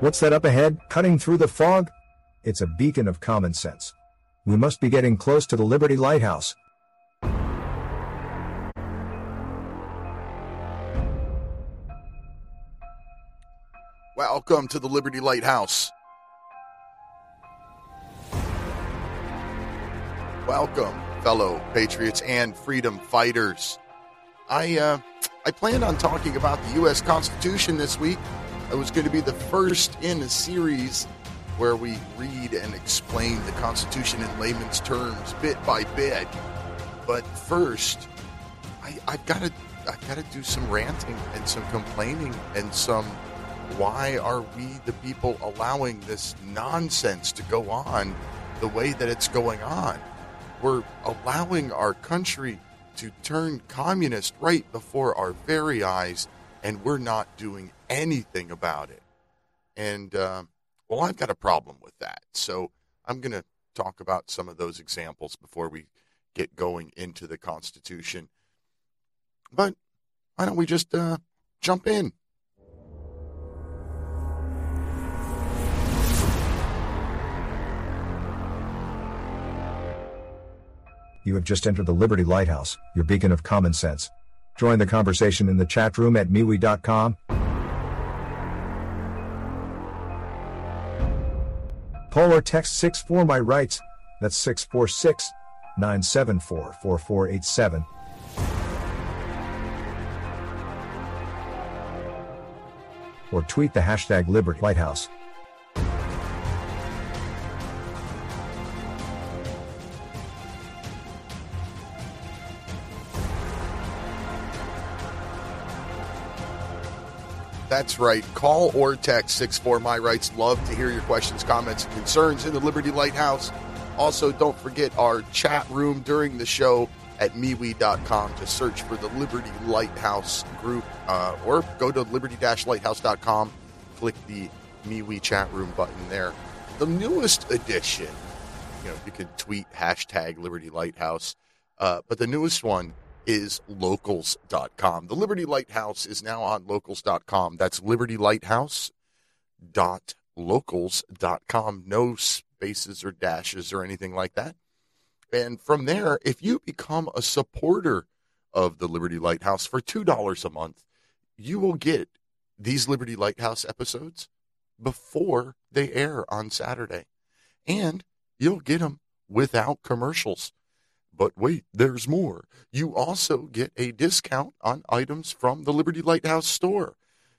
What's that up ahead, cutting through the fog? It's a beacon of common sense. We must be getting close to the Liberty Lighthouse. Welcome to the Liberty Lighthouse. Welcome, fellow patriots and freedom fighters. I uh, I planned on talking about the U.S. Constitution this week. It was going to be the first in a series where we read and explain the Constitution in layman's terms, bit by bit. But first, I, I've got to I've got to do some ranting and some complaining and some why are we, the people, allowing this nonsense to go on the way that it's going on? We're allowing our country to turn communist right before our very eyes, and we're not doing anything about it. And, uh, well, I've got a problem with that. So I'm going to talk about some of those examples before we get going into the Constitution. But why don't we just uh, jump in? You have just entered the Liberty Lighthouse, your beacon of common sense. Join the conversation in the chat room at MeWe.com. Or text 64 My Rights. That's 646 974 4487. Or tweet the hashtag Liberty Lighthouse. That's right. Call or text 64 My Rights. Love to hear your questions, comments, and concerns in the Liberty Lighthouse. Also, don't forget our chat room during the show at MeWe.com to search for the Liberty Lighthouse group uh, or go to liberty lighthouse.com, click the MeWe chat room button there. The newest edition, you know, you can tweet hashtag Liberty Lighthouse, uh, but the newest one is locals.com. The Liberty Lighthouse is now on locals.com. That's libertylighthouse.locals.com. No spaces or dashes or anything like that. And from there, if you become a supporter of the Liberty Lighthouse for $2 a month, you will get these Liberty Lighthouse episodes before they air on Saturday. And you'll get them without commercials. But wait, there's more. You also get a discount on items from the Liberty Lighthouse store.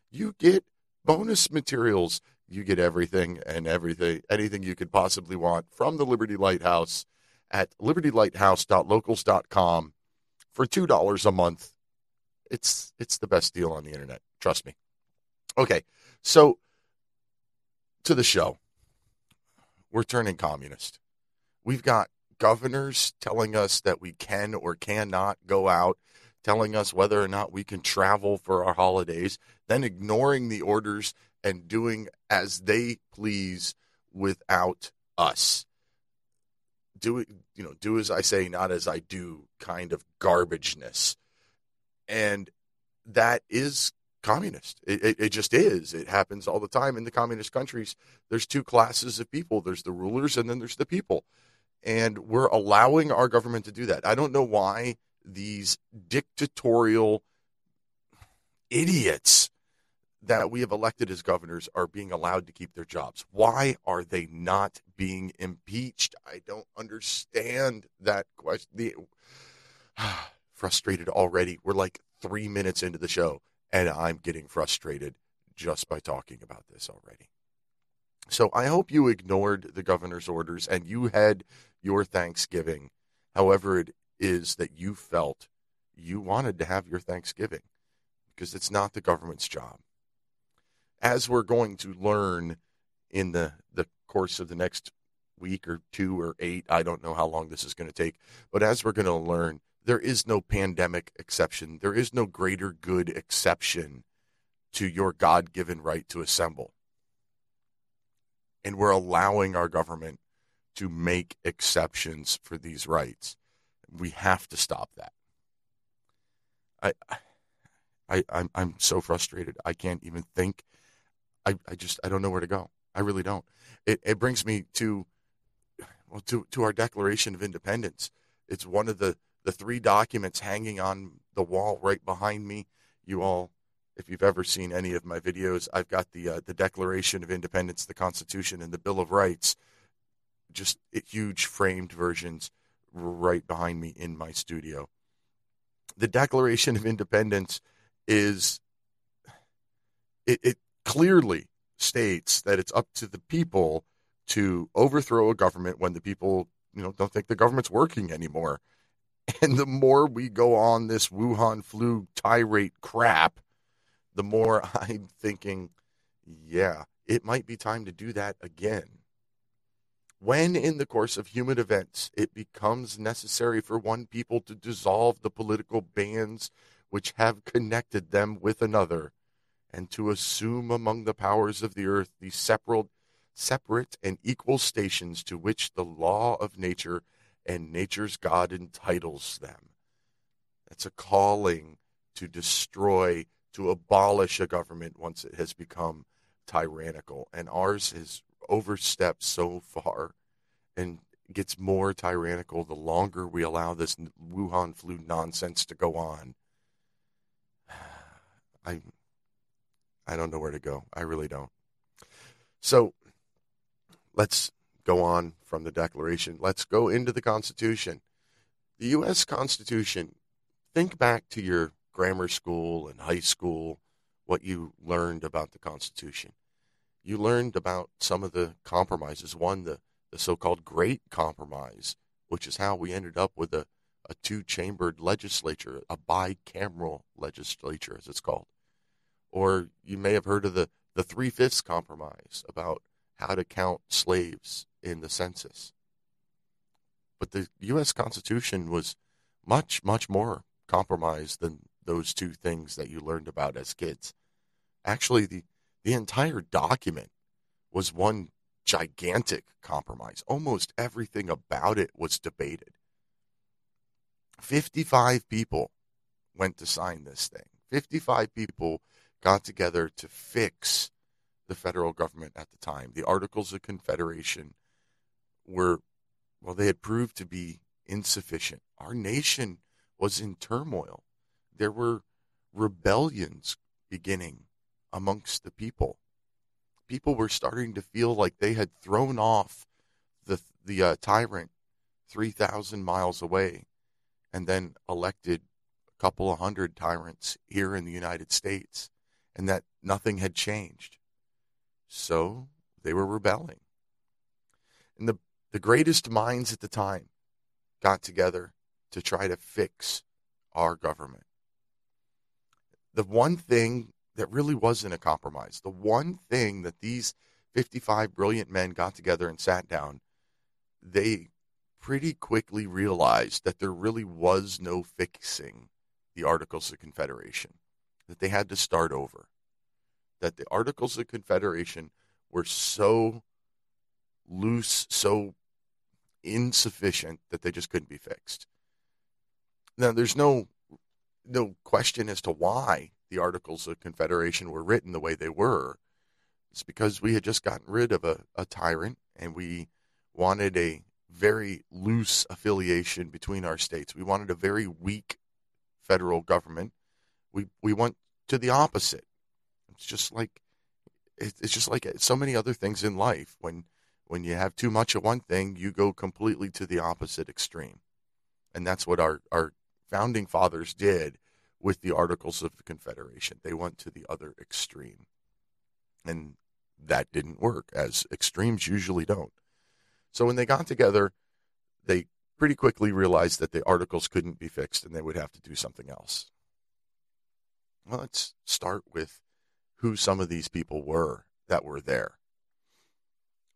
You get bonus materials. You get everything and everything, anything you could possibly want from the Liberty Lighthouse at libertylighthouse.locals.com for $2 a month. It's it's the best deal on the internet, trust me. Okay. So to the show. We're turning communist. We've got governors telling us that we can or cannot go out, telling us whether or not we can travel for our holidays, then ignoring the orders and doing as they please without us. Do it, you know, do as I say, not as I do kind of garbageness. And that is communist. It, it, it, just is. It happens all the time in the communist countries. There's two classes of people there's the rulers and then there's the people and we're allowing our government to do that. I don't know why these dictatorial idiots that we have elected as governors are being allowed to keep their jobs. Why are they not being impeached? I don't understand that question. The, frustrated already. We're like three minutes into the show, and I'm getting frustrated just by talking about this already. So I hope you ignored the governor's orders and you had your Thanksgiving, however it is that you felt you wanted to have your Thanksgiving, because it's not the government's job. As we're going to learn in the, the course of the next week or two or eight, I don't know how long this is going to take, but as we're going to learn, there is no pandemic exception. There is no greater good exception to your God given right to assemble and we're allowing our government to make exceptions for these rights. We have to stop that. I, I, I'm, I'm so frustrated. I can't even think. I, I just I don't know where to go. I really don't. It it brings me to well to to our Declaration of Independence. It's one of the the three documents hanging on the wall right behind me. You all, if you've ever seen any of my videos, I've got the uh, the Declaration of Independence, the Constitution, and the Bill of Rights, just huge framed versions right behind me in my studio. The Declaration of Independence is it, it clearly states that it's up to the people to overthrow a government when the people you know don't think the government's working anymore and the more we go on this Wuhan flu tirade crap, the more I'm thinking, yeah, it might be time to do that again. When, in the course of human events, it becomes necessary for one people to dissolve the political bands which have connected them with another, and to assume among the powers of the earth the separate, separate and equal stations to which the law of nature and nature's God entitles them. That's a calling to destroy, to abolish a government once it has become tyrannical. And ours has overstepped so far and gets more tyrannical the longer we allow this Wuhan flu nonsense to go on. I I don't know where to go. I really don't. So let's go on from the Declaration. Let's go into the Constitution. The U.S. Constitution, think back to your grammar school and high school, what you learned about the Constitution. You learned about some of the compromises. One, the, the so called Great Compromise, which is how we ended up with a, a two chambered legislature, a bicameral legislature, as it's called. Or you may have heard of the, the Three Fifths Compromise about how to count slaves in the census. But the U.S. Constitution was much, much more compromised than those two things that you learned about as kids. Actually, the, the entire document was one gigantic compromise. Almost everything about it was debated. 55 people went to sign this thing. 55 people got together to fix the federal government at the time. The Articles of Confederation were, well, they had proved to be insufficient. Our nation was in turmoil. There were rebellions beginning amongst the people. People were starting to feel like they had thrown off the the uh, tyrant 3,000 miles away and then elected a couple of hundred tyrants here in the United States and that nothing had changed. So they were rebelling. And the the greatest minds at the time got together to try to fix our government. The one thing that really wasn't a compromise, the one thing that these 55 brilliant men got together and sat down, they pretty quickly realized that there really was no fixing the Articles of Confederation, that they had to start over, that the Articles of Confederation were so loose, so insufficient that they just couldn't be fixed. Now, there's no no question as to why the Articles of Confederation were written the way they were. It's because we had just gotten rid of a, a tyrant and we wanted a very loose affiliation between our states. We wanted a very weak federal government. We we went to the opposite. It's just like it's just like so many other things in life. When when you have too much of one thing, you go completely to the opposite extreme. And that's what our, our founding fathers did with the Articles of the Confederation. They went to the other extreme. And that didn't work, as extremes usually don't. So when they got together, they pretty quickly realized that the articles couldn't be fixed and they would have to do something else. Well, let's start with who some of these people were that were there.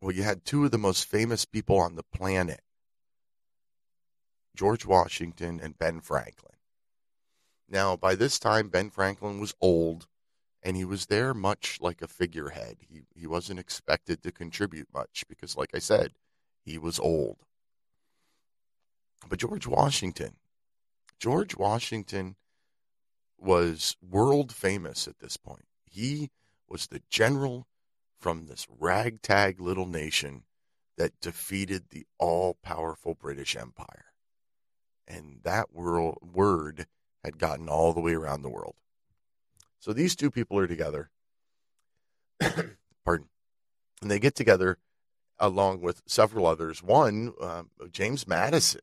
Well, you had two of the most famous people on the planet George Washington and Ben Franklin. Now, by this time, Ben Franklin was old and he was there much like a figurehead. He, he wasn't expected to contribute much because, like I said, he was old. But George Washington, George Washington was world famous at this point. He was the general from this ragtag little nation that defeated the all powerful British Empire. And that world, word had gotten all the way around the world. So these two people are together. Pardon. And they get together along with several others. One, uh, James Madison.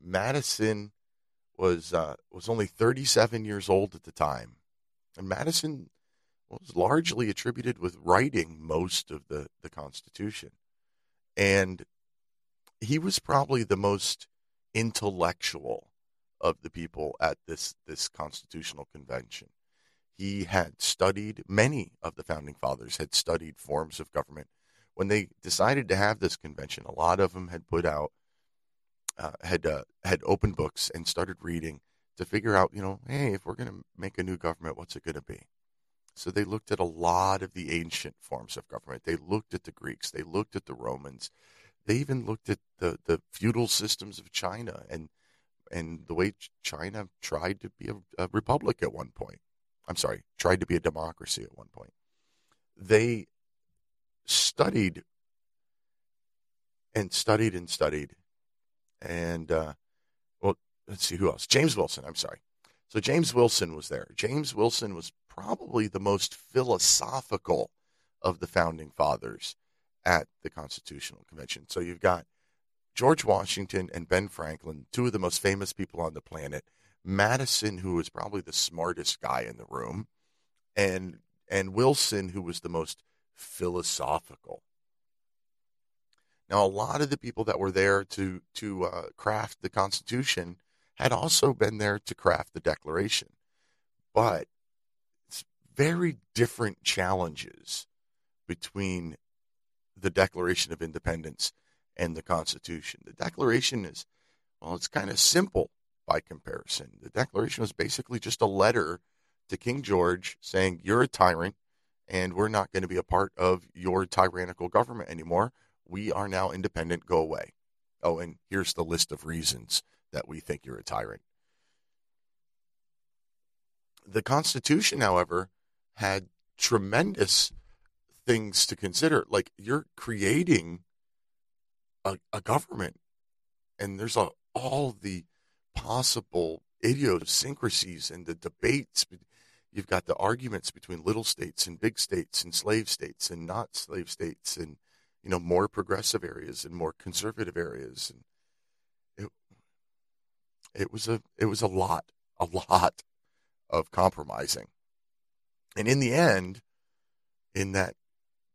Madison was uh, was only 37 years old at the time, and Madison was largely attributed with writing most of the, the Constitution. And he was probably the most intellectual of the people at this, this constitutional convention. He had studied, many of the founding fathers had studied forms of government. When they decided to have this convention, a lot of them had put out, uh, had uh, had opened books and started reading to figure out, you know, hey, if we're going to make a new government, what's it going to be? So they looked at a lot of the ancient forms of government. They looked at the Greeks. They looked at the Romans. They even looked at the, the feudal systems of China and and the way China tried to be a, a republic at one point. I'm sorry, tried to be a democracy at one point. They studied and studied and studied. And, uh, well, let's see who else. James Wilson, I'm sorry. So James Wilson was there. James Wilson was probably the most philosophical of the founding fathers at the Constitutional Convention. So you've got George Washington and Ben Franklin, two of the most famous people on the planet. Madison, who was probably the smartest guy in the room, and and Wilson, who was the most philosophical. Now, a lot of the people that were there to to uh, craft the Constitution had also been there to craft the Declaration, but it's very different challenges between the Declaration of Independence and the Constitution. The Declaration is, well, it's kind of simple by comparison. The Declaration was basically just a letter to King George saying, You're a tyrant, and we're not going to be a part of your tyrannical government anymore. We are now independent. Go away. Oh, and here's the list of reasons that we think you're a tyrant. The Constitution, however, had tremendous things to consider. Like you're creating a, a government, and there's a, all the possible idiosyncrasies and the debates. You've got the arguments between little states and big states and slave states and not slave states and you know more progressive areas and more conservative areas and it it was a it was a lot a lot of compromising and in the end, in that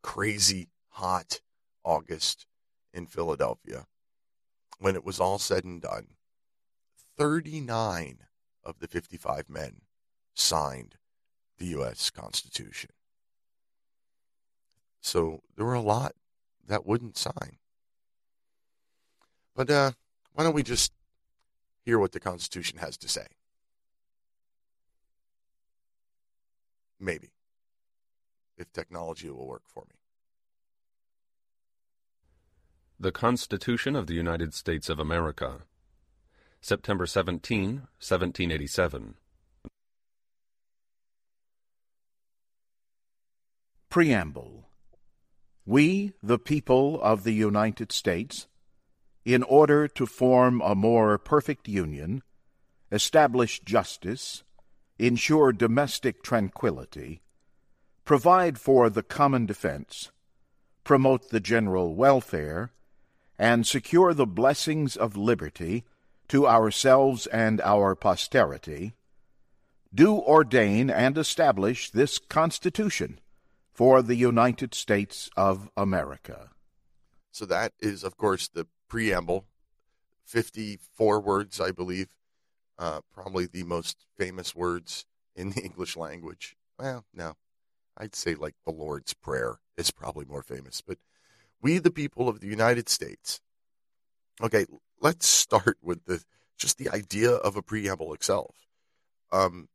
crazy hot August in Philadelphia, when it was all said and done, 39 of the 55 men signed the U.S. Constitution. So there were a lot that wouldn't sign. But uh, why don't we just hear what the Constitution has to say? Maybe. If technology will work for me. The Constitution of the United States of America. September 17, 1787. Preamble. We, the people of the United States, in order to form a more perfect union, establish justice, ensure domestic tranquility, provide for the common defense, promote the general welfare, and secure the blessings of liberty to ourselves and our posterity, do ordain and establish this Constitution for the United States of America. So that is, of course, the preamble, 54 words, I believe, uh, probably the most famous words in the English language. Well, no, I'd say like the Lord's Prayer is probably more famous. But we, the people of the United States. Okay, let's start with the just the idea of a preamble itself. Um,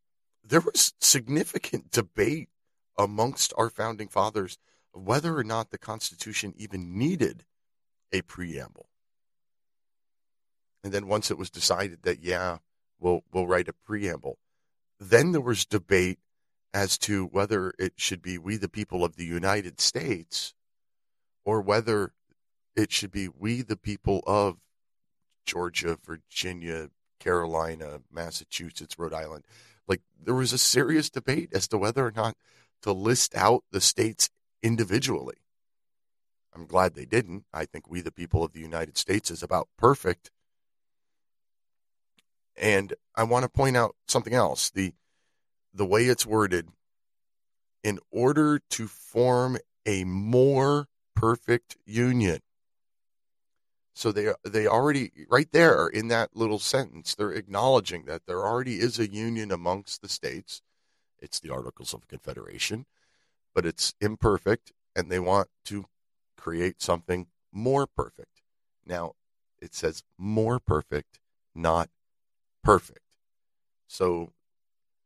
there was significant debate amongst our founding fathers whether or not the Constitution even needed a preamble. And then once it was decided that, yeah, we'll, we'll write a preamble, then there was debate as to whether it should be we the people of the United States or whether it should be we the people of Georgia, Virginia, Carolina, Massachusetts, Rhode Island. Like there was a serious debate as to whether or not to list out the states individually. I'm glad they didn't. I think we the people of the United States is about perfect. And I want to point out something else. The the way it's worded in order to form a more perfect union. So they they already right there in that little sentence they're acknowledging that there already is a union amongst the states. It's the Articles of Confederation, but it's imperfect and they want to create something more perfect. Now, it says more perfect, not perfect. So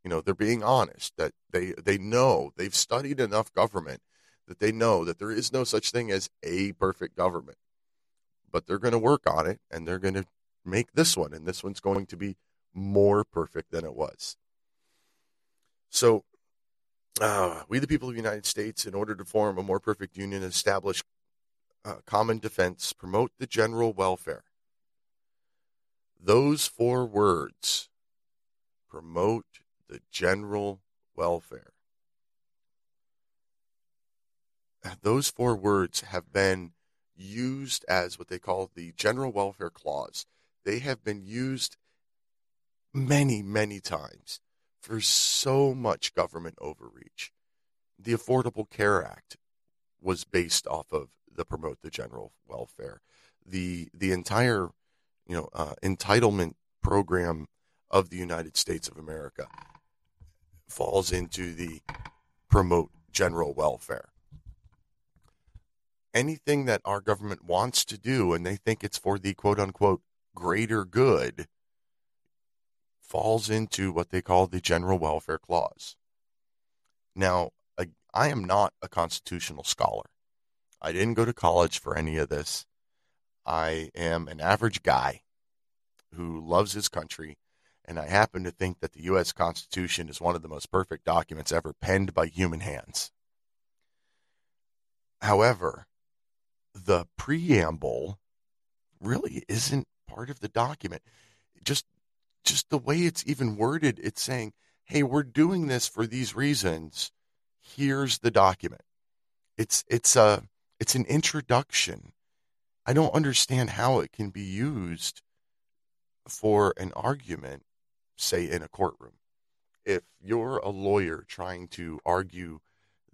you know, they're being honest that they they know they've studied enough government that they know that there is no such thing as a perfect government. But they're going to work on it and they're going to make this one and this one's going to be more perfect than it was. So, uh, we, the people of the United States, in order to form a more perfect union, establish uh, common defense, promote the general welfare. Those four words promote the general welfare. Those four words have been used as what they call the general welfare clause. They have been used many, many times for so much government overreach. The Affordable Care Act was based off of the promote the general welfare. The the entire you know uh, entitlement program of the United States of America falls into the promote general welfare. Anything that our government wants to do and they think it's for the quote unquote greater good falls into what they call the general welfare clause. Now, I am not a constitutional scholar. I didn't go to college for any of this. I am an average guy who loves his country and I happen to think that the U.S. Constitution is one of the most perfect documents ever penned by human hands. However, the preamble really isn't part of the document. Just just the way it's even worded, it's saying, "Hey, we're doing this for these reasons. Here's the document." It's it's a it's an introduction. I don't understand how it can be used for an argument say in a courtroom. If you're a lawyer trying to argue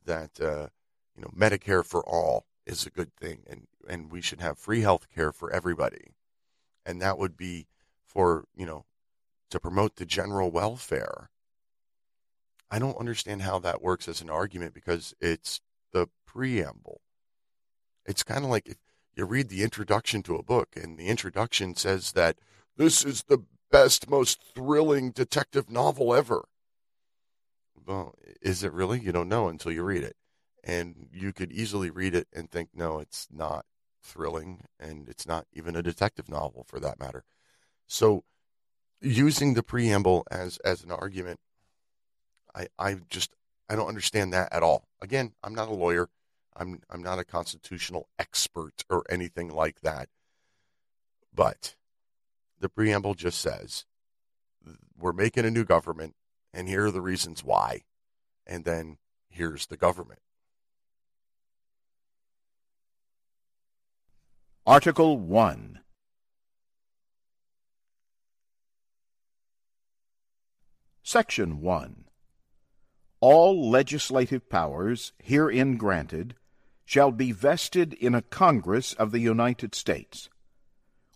that uh, you know Medicare for all is a good thing and and we should have free health care for everybody, and that would be for you know to promote the general welfare. I don't understand how that works as an argument because it's the preamble. It's kind of like if you read the introduction to a book and the introduction says that this is the best, most thrilling detective novel ever. Well, is it really? You don't know until you read it. And you could easily read it and think, no, it's not thrilling, and it's not even a detective novel for that matter. So, using the preamble as as an argument, I I just I don't understand that at all. Again, I'm not a lawyer. I'm I'm not a constitutional expert or anything like that. But the preamble just says we're making a new government, and here are the reasons why. And then here's the government. Article 1 Section 1 All legislative powers herein granted shall be vested in a Congress of the United States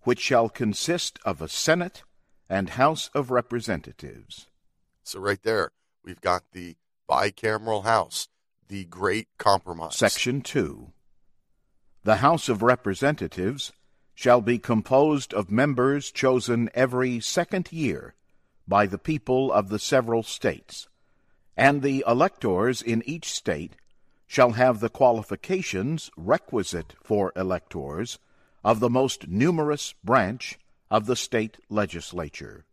which shall consist of a Senate and House of Representatives. So, right there, we've got the bicameral House, the Great Compromise. Section 2 The House of Representatives shall be composed of members chosen every second year by the people of the several states, and the electors in each state shall have the qualifications requisite for electors of the most numerous branch of the state legislature.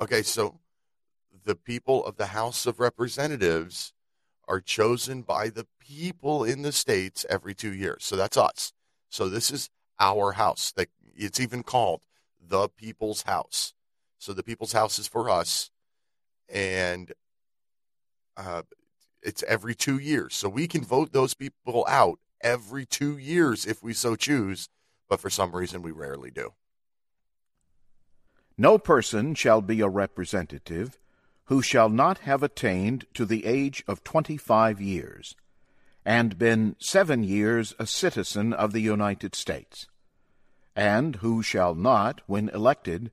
Okay, so the people of the House of Representatives are chosen by the people in the states every two years. So that's us. So this is our house. That it's even called the People's House. So the People's House is for us, and uh, it's every two years. So we can vote those people out every two years if we so choose, but for some reason we rarely do. No person shall be a representative who shall not have attained to the age of twenty five years, and been seven years a citizen of the United States, and who shall not, when elected,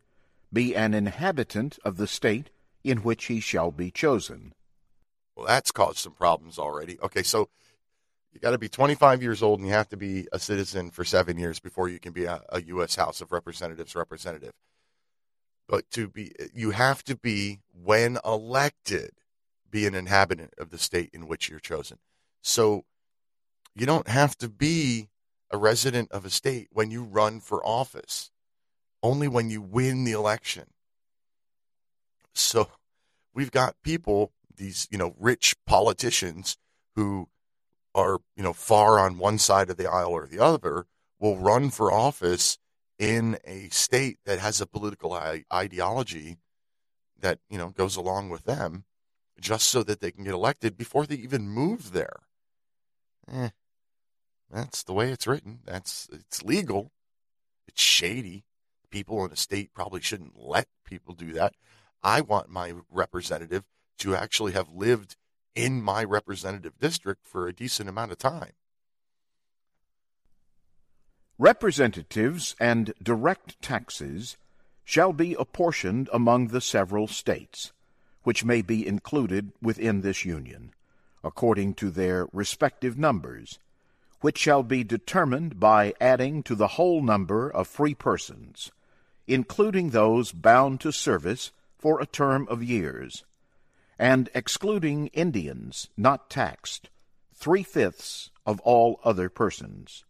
be an inhabitant of the state in which he shall be chosen. Well, that's caused some problems already. Okay, so you got to be 25 years old and you have to be a citizen for seven years before you can be a, a U.S. House of Representatives representative. But to be, you have to be, when elected, be an inhabitant of the state in which you're chosen. So you don't have to be a resident of a state when you run for office, only when you win the election. So we've got people, these, you know, rich politicians who are, you know, far on one side of the aisle or the other will run for office in a state that has a political ideology that, you know, goes along with them just so that they can get elected before they even move there. Eh, that's the way it's written. That's it's legal. It's shady. People in a state probably shouldn't let people do that. I want my representative to actually have lived in my representative district for a decent amount of time. Representatives and direct taxes shall be apportioned among the several states, which may be included within this Union, according to their respective numbers, which shall be determined by adding to the whole number of free persons, including those bound to service for a term of years, and excluding Indians not taxed, three fifths of all other persons.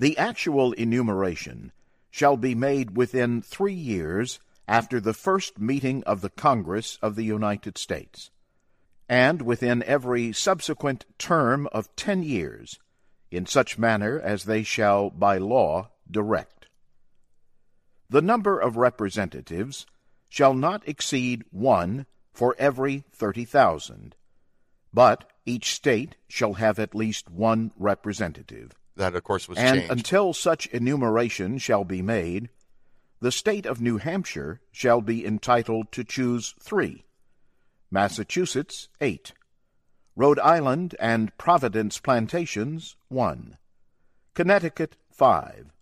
The actual enumeration shall be made within three years after the first meeting of the Congress of the United States, and within every subsequent term of ten years, in such manner as they shall by law direct. The number of representatives shall not exceed one for every thirty thousand, but each state shall have at least one representative. That, of course, was changed. and changed. until such enumeration shall be made, the state of New Hampshire shall be entitled to choose three, Massachusetts eight, Rhode Island and Providence plantations one, Connecticut five,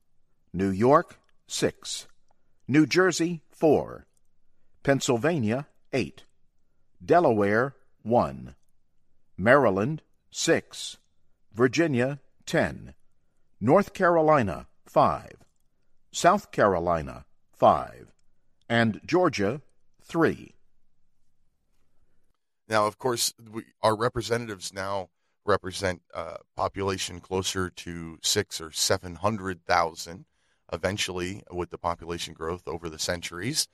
New York six, New Jersey four, Pennsylvania eight, Delaware one, Maryland six, Virginia ten, North Carolina five, South Carolina five, and Georgia three. Now, of course, we, our representatives now represent a population closer to six or seven hundred thousand. Eventually, with the population growth over the centuries,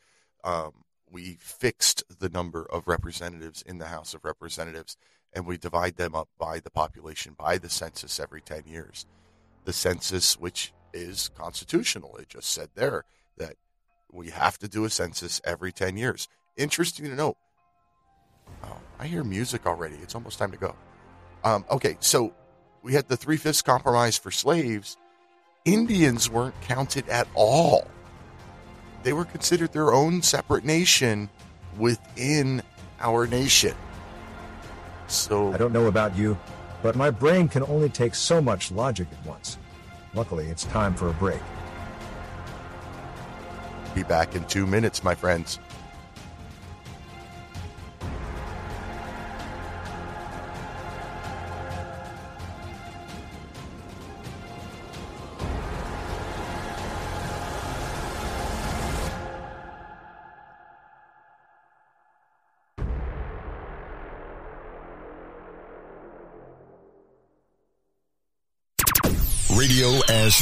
um, we fixed the number of representatives in the House of Representatives, and we divide them up by the population by the census every ten years. The census, which is constitutional, it just said there that we have to do a census every ten years. Interesting to note Oh, I hear music already. It's almost time to go. Um, okay, so we had the three fifths compromise for slaves. Indians weren't counted at all. They were considered their own separate nation within our nation. So I don't know about you, but my brain can only take so much logic at once. Luckily, it's time for a break. be back in two minutes, my friends.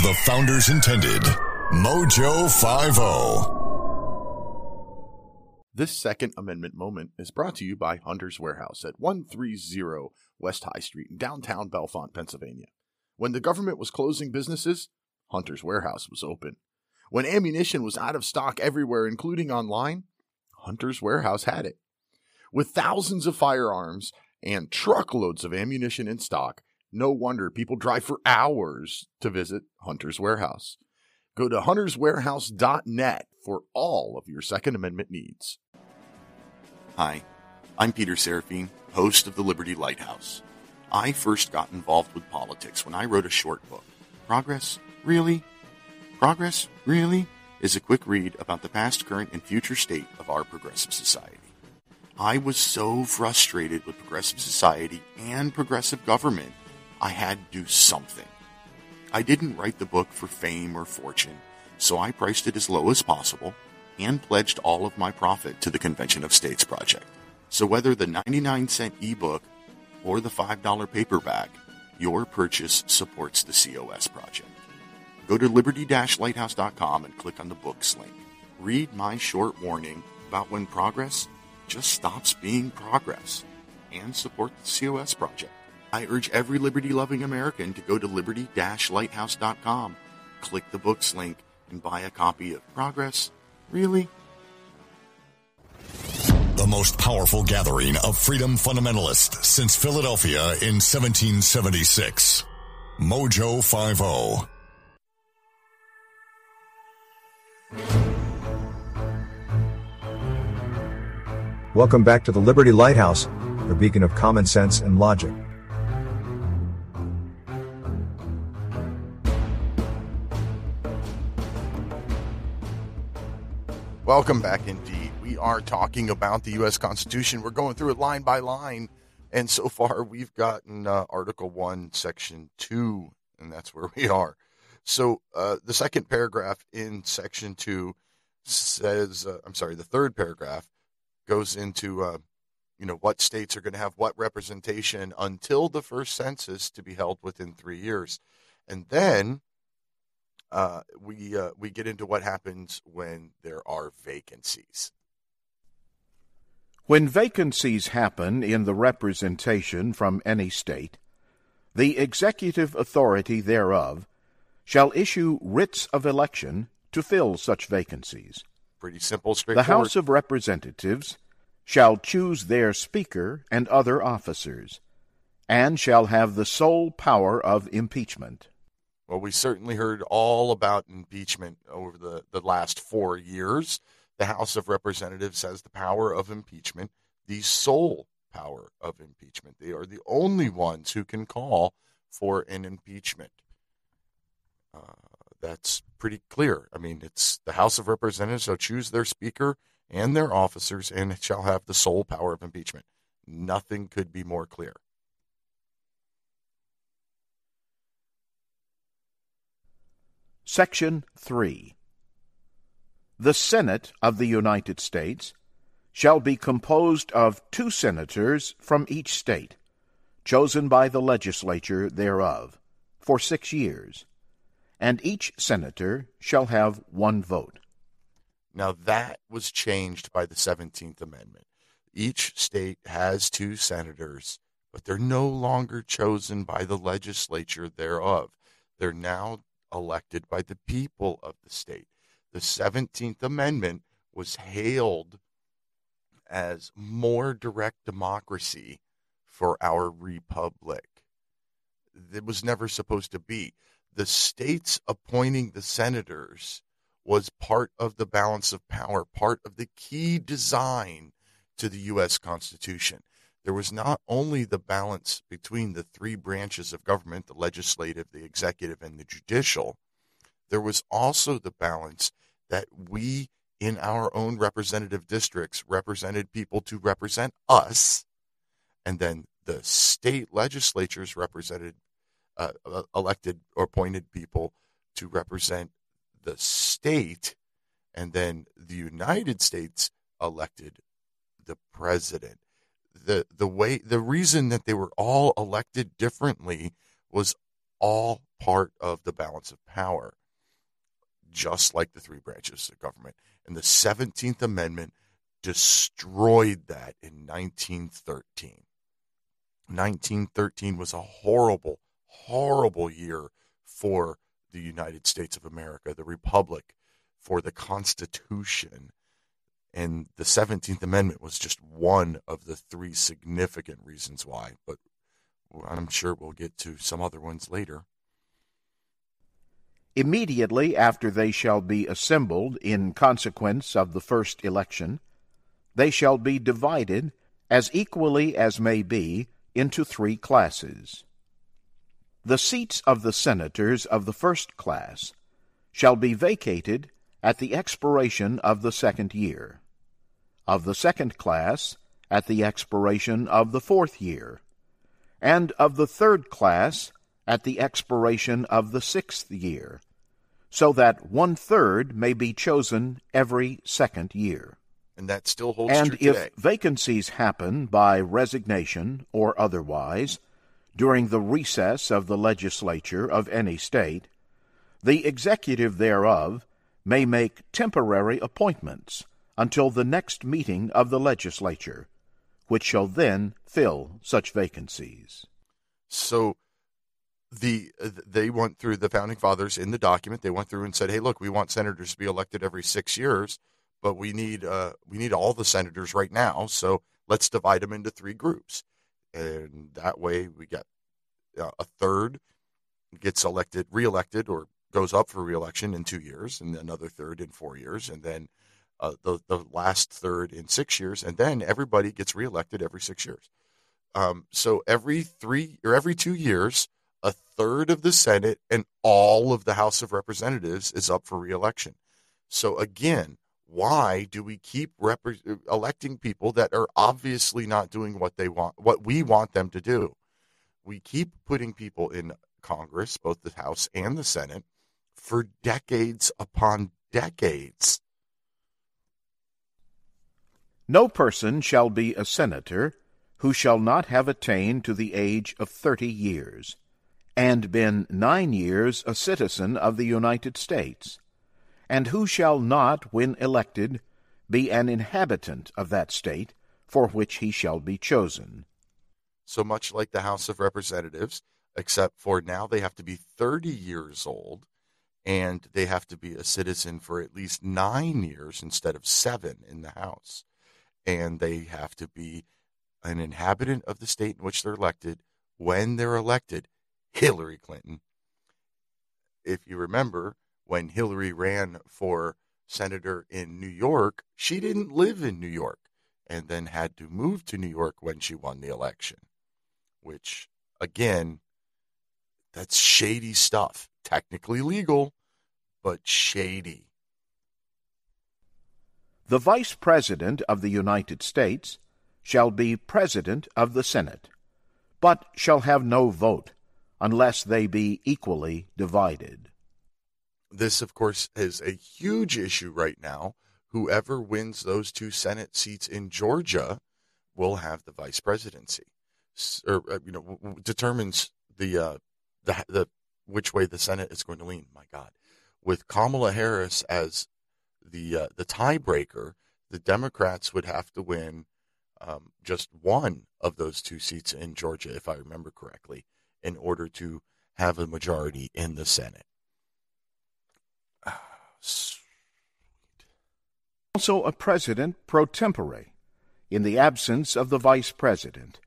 The founders intended. Mojo 50. This Second Amendment moment is brought to you by Hunter's Warehouse at 130 West High Street in downtown Bellefonte, Pennsylvania. When the government was closing businesses, Hunter's Warehouse was open. When ammunition was out of stock everywhere, including online, Hunter's Warehouse had it. With thousands of firearms and truckloads of ammunition in stock, no wonder people drive for hours to visit Hunter's Warehouse. Go to hunterswarehouse.net for all of your Second Amendment needs. Hi, I'm Peter Seraphine, host of the Liberty Lighthouse. I first got involved with politics when I wrote a short book. Progress? Really? Progress? Really? is a quick read about the past, current, and future state of our progressive society. I was so frustrated with progressive society and progressive government, I had to do something. I didn't write the book for fame or fortune, so I priced it as low as possible and pledged all of my profit to the Convention of States Project. So whether the 99 cent ebook or the $5 paperback, your purchase supports the COS project. Go to liberty-lighthouse.com and click on the books link. Read my short warning about when progress just stops being progress and support the COS project. I urge every liberty loving American to go to liberty lighthouse.com, click the books link, and buy a copy of Progress. Really? The most powerful gathering of freedom fundamentalists since Philadelphia in 1776. Mojo 50. Welcome back to the Liberty Lighthouse, the beacon of common sense and logic. Welcome back indeed. We are talking about the U.S. Constitution. We're going through it line by line. And so far, we've gotten uh, Article 1, Section 2, and that's where we are. So uh, the second paragraph in Section 2 says, uh, I'm sorry, the third paragraph goes into, uh, you know, what states are going to have what representation until the first census to be held within three years. And then uh, we uh, we get into what happens when there are vacancies. When vacancies happen in the representation from any state, the executive authority thereof shall issue writs of election to fill such vacancies. Pretty simple, straightforward. The House of Representatives shall choose their Speaker and other officers, and shall have the sole power of impeachment. Well, we certainly heard all about impeachment over the, the last four years. The House of Representatives has the power of impeachment, the sole power of impeachment. They are the only ones who can call for an impeachment. Uh, that's pretty clear. I mean, it's the House of Representatives shall choose their speaker and their officers and shall have the sole power of impeachment. Nothing could be more clear. Section 3 The Senate of the United States shall be composed of two senators from each state, chosen by the legislature thereof, for six years, and each senator shall have one vote. Now that was changed by the 17th Amendment. Each state has two senators, but they're no longer chosen by the legislature thereof. They're now elected by the people of the state. The 17th Amendment was hailed as more direct democracy for our republic. It was never supposed to be. The states appointing the senators was part of the balance of power, part of the key design to the U.S. Constitution there was not only the balance between the three branches of government the legislative, the executive, and the judicial there was also the balance that we in our own representative districts represented people to represent us and then the state legislatures represented uh, uh elected or appointed people to represent the state and then the united states elected the president the the way the reason that they were all elected differently was all part of the balance of power just like the three branches of government and the 17th amendment destroyed that in 1913. 1913 was a horrible, horrible year for the United States of America, the Republic, for the Constitution. And the 17th Amendment was just one of the three significant reasons why. But I'm sure we'll get to some other ones later. Immediately after they shall be assembled in consequence of the first election, they shall be divided as equally as may be into three classes. The seats of the senators of the first class shall be vacated at the expiration of the second year, of the second class at the expiration of the fourth year, and of the third class at the expiration of the sixth year, so that one third may be chosen every second year. And that still holds and true if vacancies happen by resignation or otherwise during the recess of the legislature of any state, the executive thereof may make temporary appointments until the next meeting of the legislature, which shall then fill such vacancies. So the they went through the founding fathers in the document. They went through and said, "Hey, look, we want senators to be elected every six years, but we need uh, we need all the senators right now. So let's divide them into three groups, and that way we get uh, a third gets elected, reelected, or goes up for reelection in two years, and another third in four years, and then uh, the the last third in six years, and then everybody gets reelected every six years. Um, so every three or every two years, a third of the Senate and all of the House of Representatives is up for reelection. So again, why do we keep rep- electing people that are obviously not doing what they want, what we want them to do? We keep putting people in Congress, both the House and the Senate, for decades upon decades. No person shall be a senator who shall not have attained to the age of thirty years, and been nine years a citizen of the United States, and who shall not, when elected, be an inhabitant of that state for which he shall be chosen. So much like the House of Representatives, except for now they have to be 30 years old and they have to be a citizen for at least nine years instead of seven in the House. And they have to be an inhabitant of the state in which they're elected when they're elected. Hillary Clinton. If you remember, when Hillary ran for senator in New York, she didn't live in New York and then had to move to New York when she won the election, which, again, that's shady stuff. Technically legal, but shady. The Vice President of the United States shall be President of the Senate, but shall have no vote unless they be equally divided. This, of course, is a huge issue right now. Whoever wins those two Senate seats in Georgia will have the vice presidency, or uh, you know, determines the uh, the the which way the Senate is going to lean. My God, with Kamala Harris as the uh, the tiebreaker, the Democrats would have to win um, just one of those two seats in Georgia, if I remember correctly, in order to have a majority in the Senate. Also, a president pro tempore, in the absence of the vice president,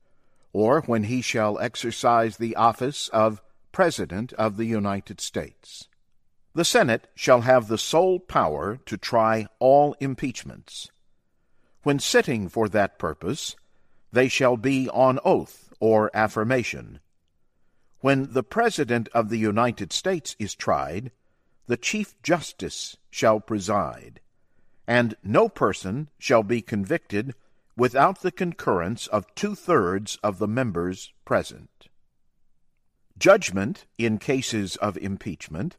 or when he shall exercise the office of President of the United States. The Senate shall have the sole power to try all impeachments. When sitting for that purpose, they shall be on oath or affirmation. When the President of the United States is tried, the Chief Justice shall preside, and no person shall be convicted without the concurrence of two thirds of the members present. Judgment in cases of impeachment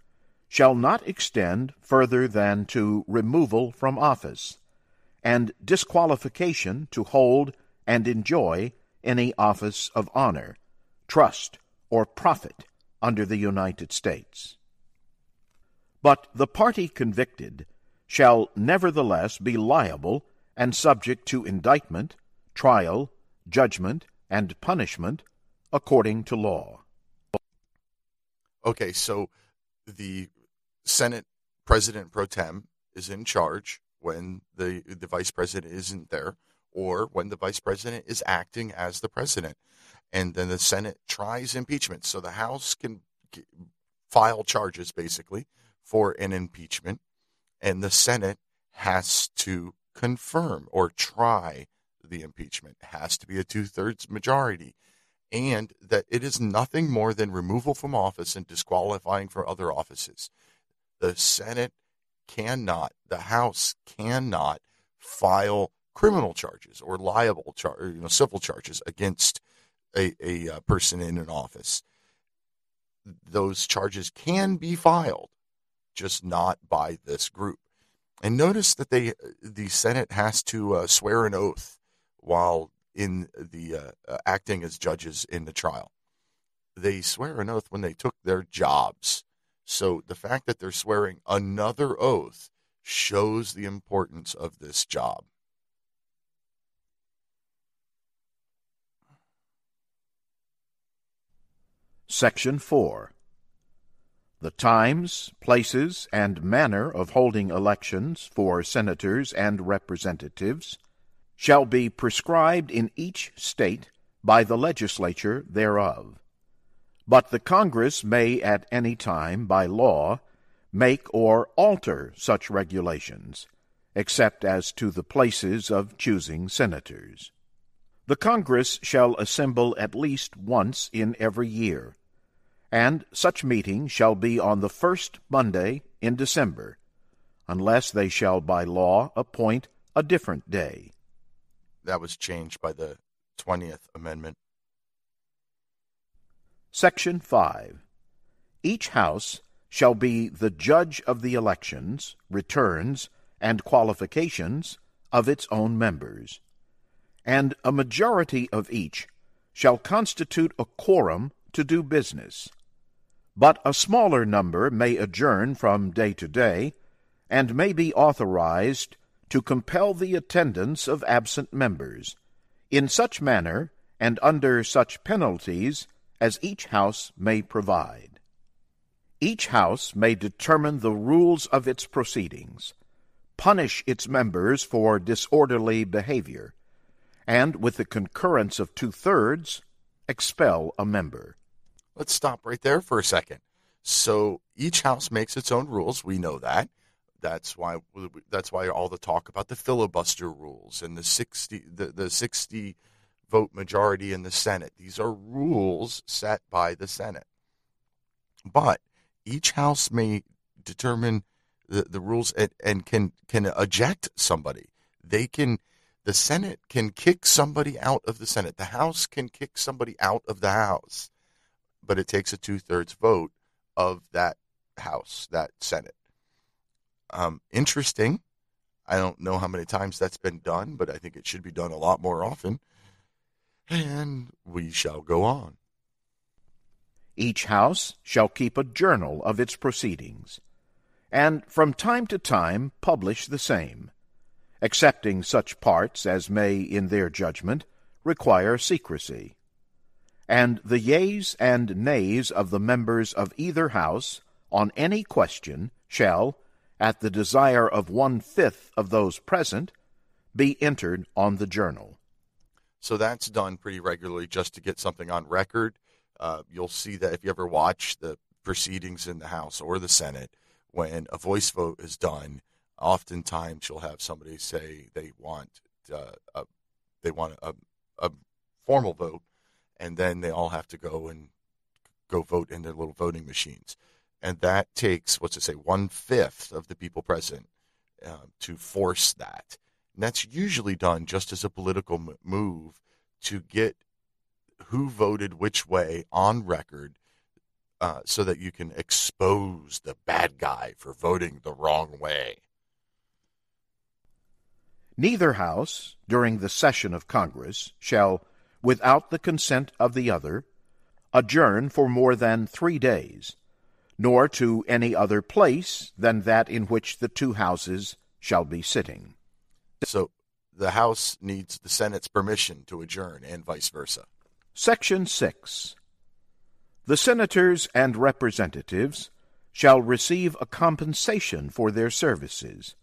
shall not extend further than to removal from office, and disqualification to hold and enjoy any office of honor, trust, or profit under the United States. But the party convicted shall nevertheless be liable and subject to indictment, trial, judgment, and punishment according to law. Okay, so the Senate President pro tem is in charge when the the vice president isn't there, or when the vice president is acting as the president, and then the Senate tries impeachment. So the House can file charges basically for an impeachment, and the Senate has to confirm or try the impeachment. It has to be a two thirds majority. And that it is nothing more than removal from office and disqualifying for other offices. The Senate cannot, the House cannot file criminal charges or liable char- you know, civil charges against a, a, a uh, person in an office. Those charges can be filed, just not by this group. And notice that they, the Senate has to uh, swear an oath while in the uh, uh, acting as judges in the trial. They swear an oath when they took their jobs. So the fact that they're swearing another oath shows the importance of this job. Section 4 The times, places, and manner of holding elections for senators and representatives shall be prescribed in each state by the legislature thereof. But the Congress may at any time, by law, make or alter such regulations, except as to the places of choosing senators. The Congress shall assemble at least once in every year, and such meeting shall be on the first Monday in December, unless they shall by law appoint a different day that was changed by the 20th Amendment. Section 5. Each House shall be the judge of the elections, returns, and qualifications of its own members, and a majority of each shall constitute a quorum to do business. But a smaller number may adjourn from day to day, and may be authorized to compel the attendance of absent members, in such manner and under such penalties as each house may provide. Each house may determine the rules of its proceedings, punish its members for disorderly behavior, and, with the concurrence of two thirds, expel a member. Let's stop right there for a second. So each house makes its own rules. We know that. That's why that's why all the talk about the filibuster rules and the sixty the, the sixty vote majority in the Senate. These are rules set by the Senate. But each house may determine the, the rules and, and can can eject somebody. They can the Senate can kick somebody out of the Senate. The House can kick somebody out of the House. But it takes a two thirds vote of that House, that Senate. Um, interesting. I don't know how many times that's been done, but I think it should be done a lot more often. And we shall go on. Each house shall keep a journal of its proceedings, and from time to time publish the same, excepting such parts as may, in their judgment, require secrecy. And the yeas and nays of the members of either house on any question shall, at the desire of one fifth of those present, be entered on the journal. So that's done pretty regularly just to get something on record. Uh, you'll see that if you ever watch the proceedings in the House or the Senate, when a voice vote is done, oftentimes you'll have somebody say they want uh, a, they want a, a formal vote, and then they all have to go and go vote in their little voting machines and that takes what's it say one fifth of the people present uh, to force that. And that's usually done just as a political move to get who voted which way on record, uh, so that you can expose the bad guy for voting the wrong way. Neither house, during the session of Congress, shall, without the consent of the other, adjourn for more than three days nor to any other place than that in which the two houses shall be sitting. So the House needs the Senate's permission to adjourn, and vice versa. Section 6. The senators and representatives shall receive a compensation for their services,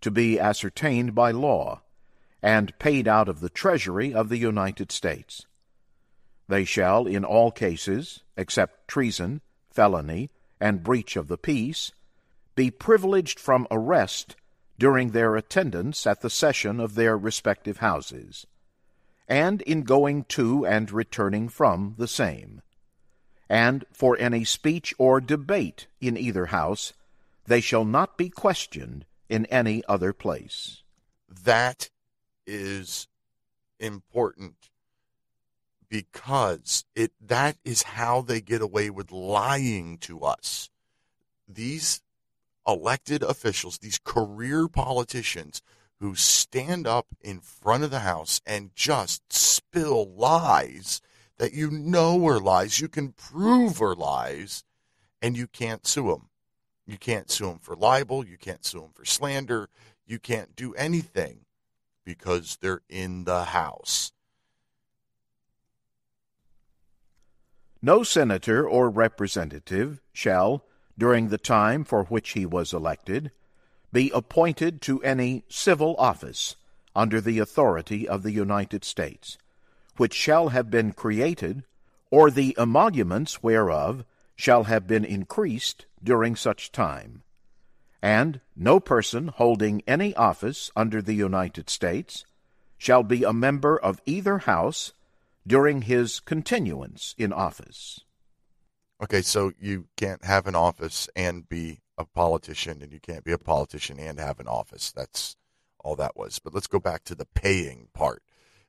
to be ascertained by law, and paid out of the Treasury of the United States. They shall, in all cases, except treason, felony, and breach of the peace, be privileged from arrest during their attendance at the session of their respective houses, and in going to and returning from the same. And for any speech or debate in either house, they shall not be questioned in any other place. That is important because it that is how they get away with lying to us. These elected officials, these career politicians who stand up in front of the House and just spill lies that you know are lies, you can prove are lies, and you can't sue them. You can't sue them for libel, you can't sue them for slander, you can't do anything because they're in the House. No senator or representative shall, during the time for which he was elected, be appointed to any civil office under the authority of the United States, which shall have been created, or the emoluments whereof shall have been increased during such time. And no person holding any office under the United States shall be a member of either house during his continuance in office. Okay, so you can't have an office and be a politician, and you can't be a politician and have an office. That's all that was. But let's go back to the paying part.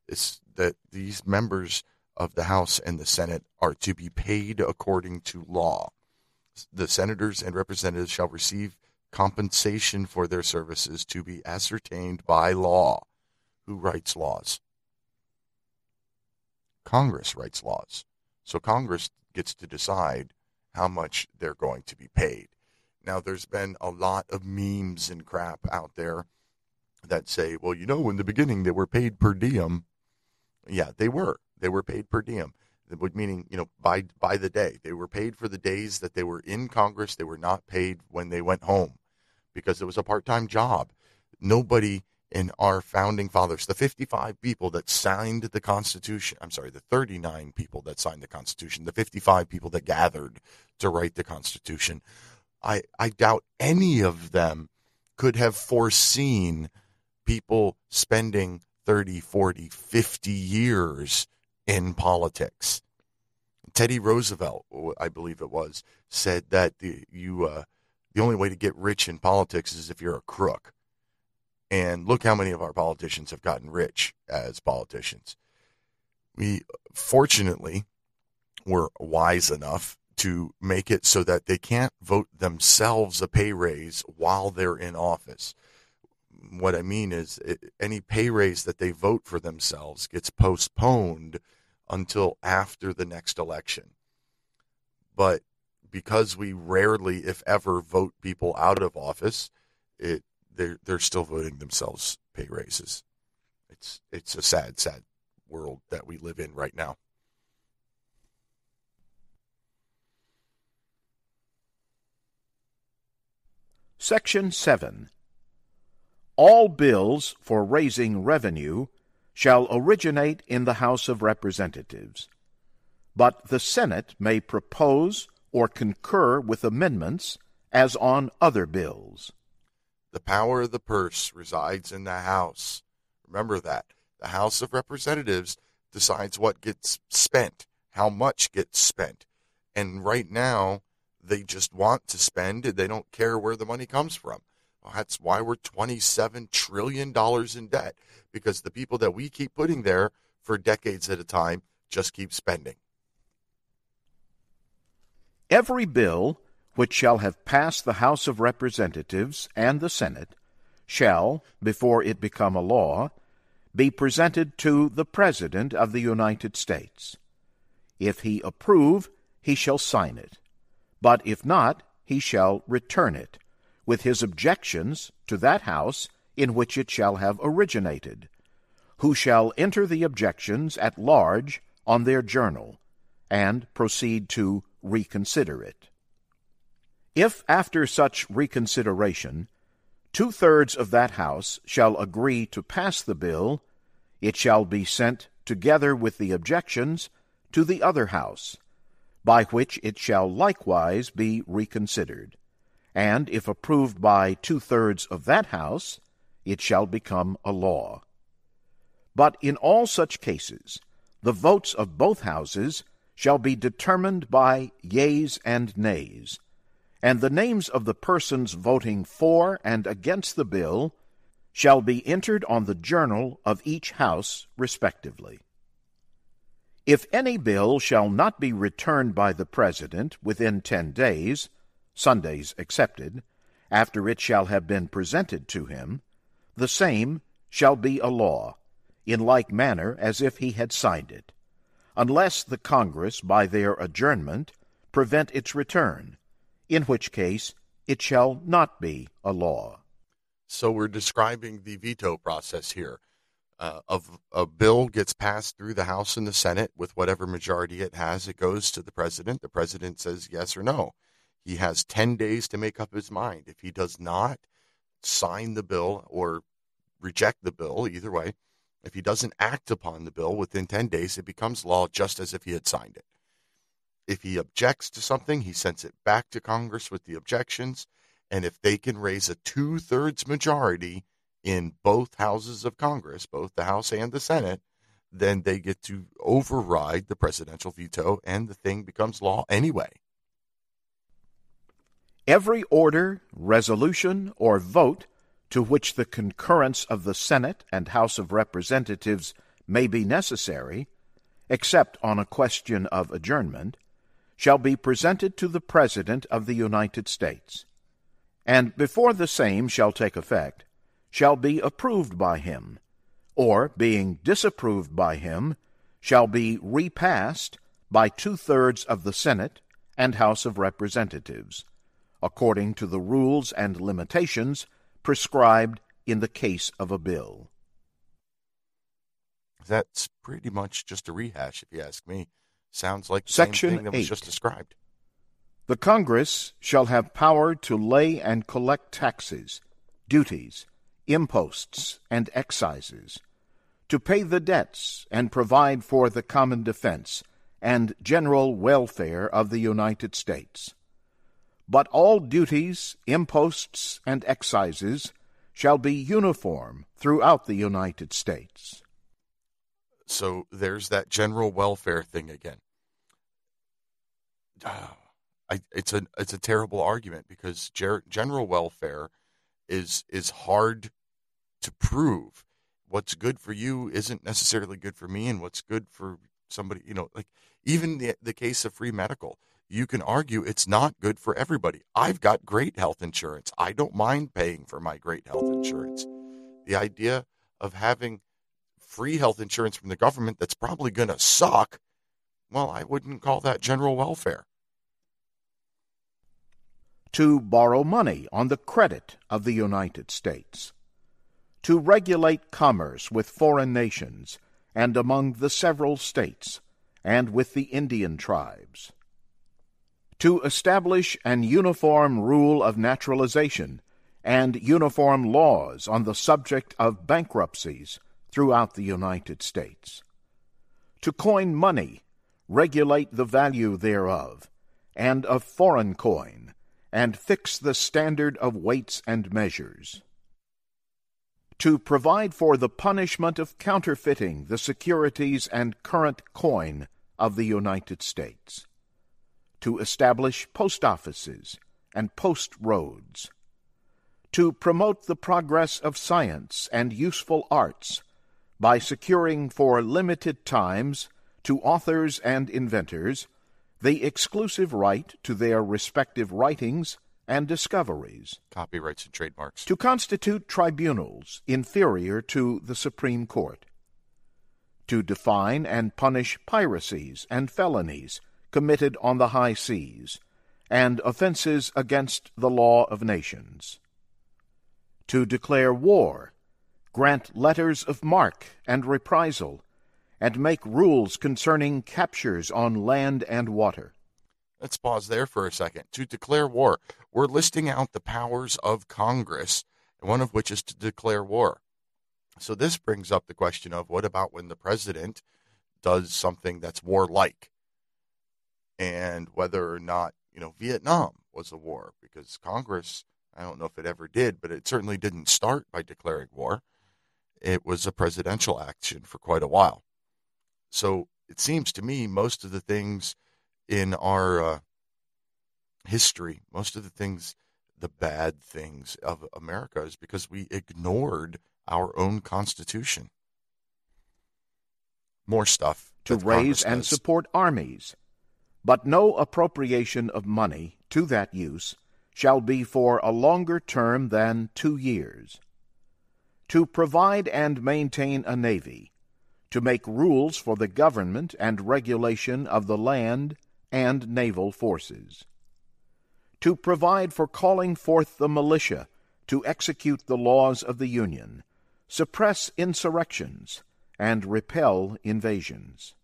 It's that these members of the House and the Senate are to be paid according to law. The senators and representatives shall receive compensation for their services to be ascertained by law. Who writes laws? Congress writes laws. So Congress gets to decide how much they're going to be paid. Now, there's been a lot of memes and crap out there that say, well, you know, in the beginning they were paid per diem. Yeah, they were. They were paid per diem, meaning, you know, by, by the day. They were paid for the days that they were in Congress. They were not paid when they went home because it was a part time job. Nobody in our founding fathers, the 55 people that signed the Constitution, I'm sorry, the 39 people that signed the Constitution, the 55 people that gathered to write the Constitution, I, I doubt any of them could have foreseen people spending 30, 40, 50 years in politics. Teddy Roosevelt, I believe it was, said that the, you, uh, the only way to get rich in politics is if you're a crook and look how many of our politicians have gotten rich as politicians. We fortunately were wise enough to make it so that they can't vote themselves a pay raise while they're in office. What I mean is, it, any pay raise that they vote for themselves gets postponed until after the next election. But because we rarely, if ever, vote people out of office, it they're they're still voting themselves pay raises. It's it's a sad, sad world that we live in right now. Section 7. All bills for raising revenue shall originate in the House of Representatives, but the Senate may propose or concur with amendments as on other bills. The power of the purse resides in the House. Remember that. The House of Representatives decides what gets spent, how much gets spent. And right now, they just want to spend. They don't care where the money comes from. Well, that's why we're $27 trillion in debt, because the people that we keep putting there for decades at a time just keep spending. Every bill which shall have passed the House of Representatives and the Senate, shall, before it become a law, be presented to the President of the United States. If he approve, he shall sign it. But if not, he shall return it, with his objections to that House in which it shall have originated, who shall enter the objections at large on their journal, and proceed to reconsider it. If after such reconsideration two thirds of that House shall agree to pass the bill, it shall be sent, together with the objections, to the other House, by which it shall likewise be reconsidered. And if approved by two thirds of that House, it shall become a law. But in all such cases, the votes of both Houses shall be determined by yeas and nays, and the names of the persons voting for and against the bill shall be entered on the journal of each House respectively. If any bill shall not be returned by the President within ten days, Sundays excepted, after it shall have been presented to him, the same shall be a law, in like manner as if he had signed it, unless the Congress, by their adjournment, prevent its return, in which case it shall not be a law. So we're describing the veto process here. Uh, of a bill gets passed through the House and the Senate with whatever majority it has, it goes to the president. The president says yes or no. He has 10 days to make up his mind. If he does not sign the bill or reject the bill, either way, if he doesn't act upon the bill within 10 days, it becomes law just as if he had signed it. If he objects to something, he sends it back to Congress with the objections. And if they can raise a two thirds majority in both houses of Congress, both the House and the Senate, then they get to override the presidential veto and the thing becomes law anyway. Every order, resolution, or vote to which the concurrence of the Senate and House of Representatives may be necessary, except on a question of adjournment, shall be presented to the President of the United States, and before the same shall take effect, shall be approved by him, or, being disapproved by him, shall be repassed by two thirds of the Senate and House of Representatives, according to the rules and limitations prescribed in the case of a bill. That's pretty much just a rehash, if you ask me. Sounds like the Section same thing that was just described. The Congress shall have power to lay and collect taxes, duties, imposts, and excises, to pay the debts and provide for the common defense and general welfare of the United States. But all duties, imposts, and excises shall be uniform throughout the United States. So there's that general welfare thing again. Ah, I, it's a it's a terrible argument because ger- general welfare is is hard to prove. What's good for you isn't necessarily good for me, and what's good for somebody, you know, like even the the case of free medical, you can argue it's not good for everybody. I've got great health insurance. I don't mind paying for my great health insurance. The idea of having free health insurance from the government that's probably going to suck, well, I wouldn't call that general welfare. to borrow money on the credit of the United States, to regulate commerce with foreign nations and among the several states and with the Indian tribes, to establish an uniform rule of naturalization and uniform laws on the subject of bankruptcies throughout the United States, to coin money, regulate the value thereof, and of foreign coin, and fix the standard of weights and measures. To provide for the punishment of counterfeiting the securities and current coin of the United States. To establish post offices and post roads. To promote the progress of science and useful arts by securing for limited times to authors and inventors the exclusive right to their respective writings and discoveries, Copyrights and trademarks. to constitute tribunals inferior to the Supreme Court, to define and punish piracies and felonies committed on the high seas, and offenses against the law of nations, to declare war, grant letters of marque and reprisal, and make rules concerning captures on land and water. Let's pause there for a second. To declare war, we're listing out the powers of Congress, one of which is to declare war. So this brings up the question of what about when the president does something that's warlike? And whether or not, you know, Vietnam was a war, because Congress, I don't know if it ever did, but it certainly didn't start by declaring war. It was a presidential action for quite a while. So it seems to me most of the things in our uh, history, most of the things, the bad things of America is because we ignored our own Constitution. More stuff. To raise and support armies, but no appropriation of money to that use shall be for a longer term than two years. To provide and maintain a navy, to make rules for the government and regulation of the land and naval forces. To provide for calling forth the militia to execute the laws of the Union, suppress insurrections, and repel invasions.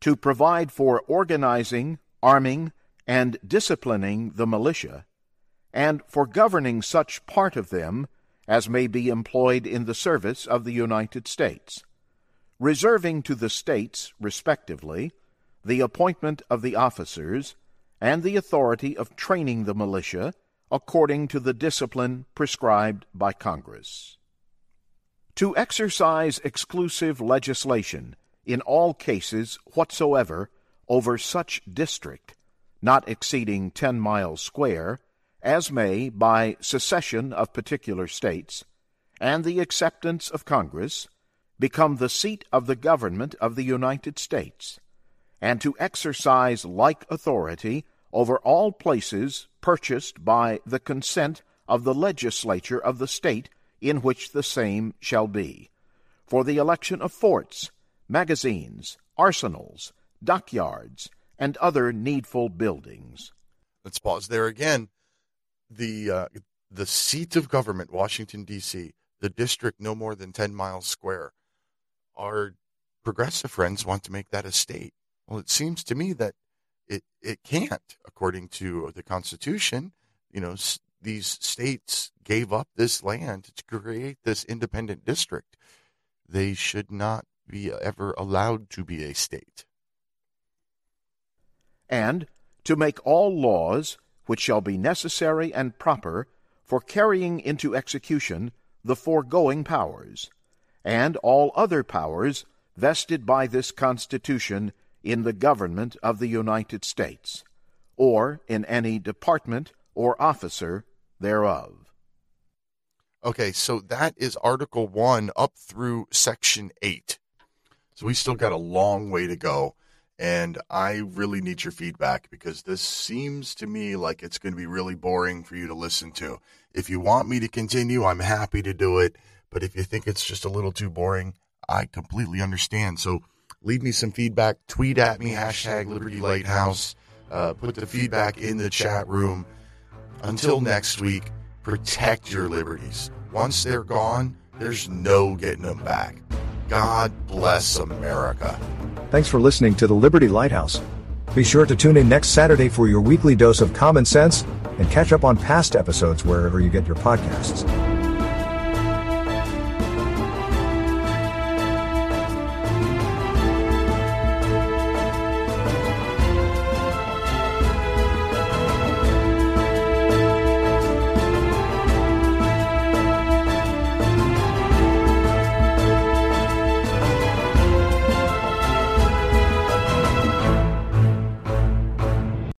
To provide for organizing, arming, and disciplining the militia, and for governing such part of them as may be employed in the service of the United States, reserving to the States, respectively, the appointment of the officers, and the authority of training the militia according to the discipline prescribed by Congress. To exercise exclusive legislation in all cases whatsoever over such district, not exceeding ten miles square, as may, by secession of particular states, and the acceptance of Congress, become the seat of the government of the United States, and to exercise like authority over all places purchased by the consent of the legislature of the state in which the same shall be, for the election of forts, magazines, arsenals, dockyards, and other needful buildings. Let's pause there again. The uh, the seat of government, Washington D.C., the district no more than ten miles square. Our progressive friends want to make that a state. Well, it seems to me that it it can't, according to the Constitution. You know, s- these states gave up this land to create this independent district. They should not be ever allowed to be a state. And to make all laws which shall be necessary and proper for carrying into execution the foregoing powers, and all other powers vested by this Constitution in the government of the United States, or in any department or officer thereof. Okay, so that is Article 1 up through Section 8. So we still got a long way to go. And I really need your feedback because this seems to me like it's going to be really boring for you to listen to. If you want me to continue, I'm happy to do it. But if you think it's just a little too boring, I completely understand. So leave me some feedback. Tweet at me, hashtag Liberty Lighthouse. Uh, put the feedback in the chat room. Until next week, protect your liberties. Once they're gone, there's no getting them back. God bless America. Thanks for listening to the Liberty Lighthouse. Be sure to tune in next Saturday for your weekly dose of common sense and catch up on past episodes wherever you get your podcasts.